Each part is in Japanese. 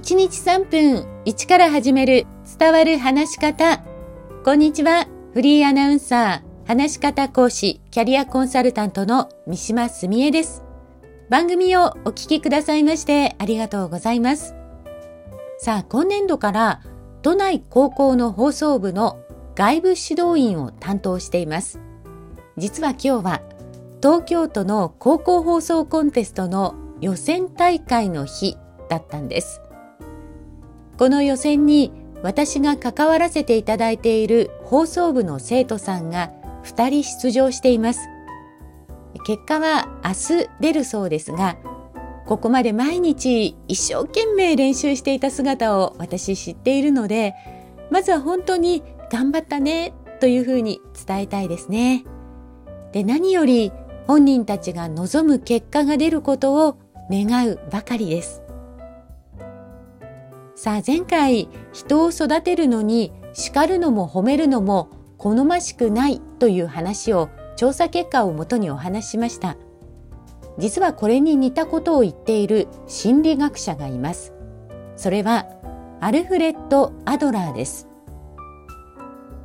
1日3分1から始める伝わる話し方。こんにちは。フリーアナウンサー、話し方講師、キャリアコンサルタントの三島澄江です。番組をお聞きくださいましてありがとうございます。さあ、今年度から都内高校の放送部の外部指導員を担当しています。実は今日は東京都の高校放送コンテストの予選大会の日だったんです。この予選に私が関わらせていただいている放送部の生徒さんが2人出場しています。結果は明日出るそうですが、ここまで毎日一生懸命練習していた姿を私知っているので、まずは本当に頑張ったねというふうに伝えたいですね。で、何より本人たちが望む結果が出ることを願うばかりです。さあ前回人を育てるのに叱るのも褒めるのも好ましくないという話を調査結果をもとにお話ししました。実はこれに似たことを言っている心理学者がいます。それはアルフレッド・アドラーです。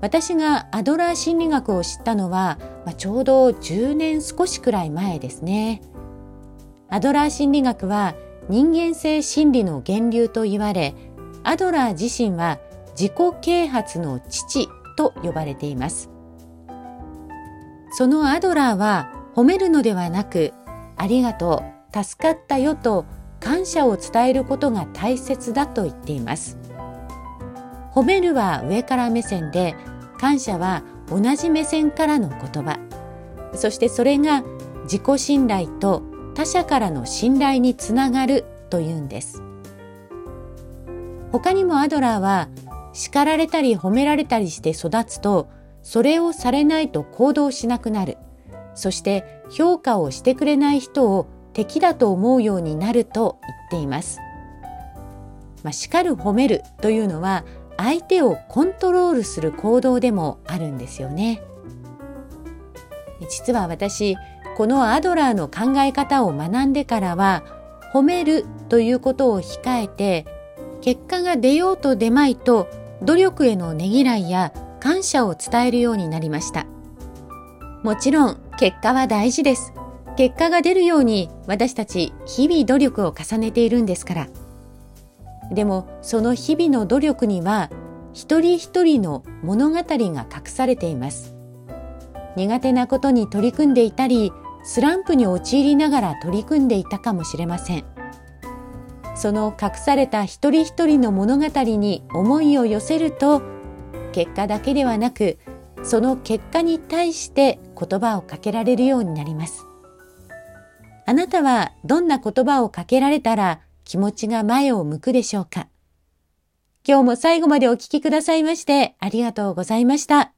私がアドラー心理学を知ったのは、まあ、ちょうど10年少しくらい前ですね。アドラー心理学は人間性心理の源流と言われ、アドラー自身は自己啓発の父と呼ばれています。そのアドラーは褒めるのではなく、ありがとう、助かったよと感謝を伝えることが大切だと言っています。褒めるは上から目線で、感謝は同じ目線からの言葉。そしてそれが自己信頼と他者からの信頼につながるというんです。他にもアドラーは叱られたり褒められたりして育つとそれをされないと行動しなくなる。そして評価をしてくれない人を敵だと思うようになると言っています。まあ、叱る褒めるというのは相手をコントロールする行動でもあるんですよね。実は私このアドラーの考え方を学んでからは褒めるということを控えて結果が出ようと出まいと努力へのねぎらいや感謝を伝えるようになりました。もちろん結果は大事です。結果が出るように私たち日々努力を重ねているんですから。でもその日々の努力には一人一人の物語が隠されています。苦手なことに取り組んでいたりスランプに陥りながら取り組んでいたかもしれません。その隠された一人一人の物語に思いを寄せると結果だけではなくその結果に対して言葉をかけられるようになりますあなたはどんな言葉をかけられたら気持ちが前を向くでしょうか今日も最後までお聞きくださいましてありがとうございました。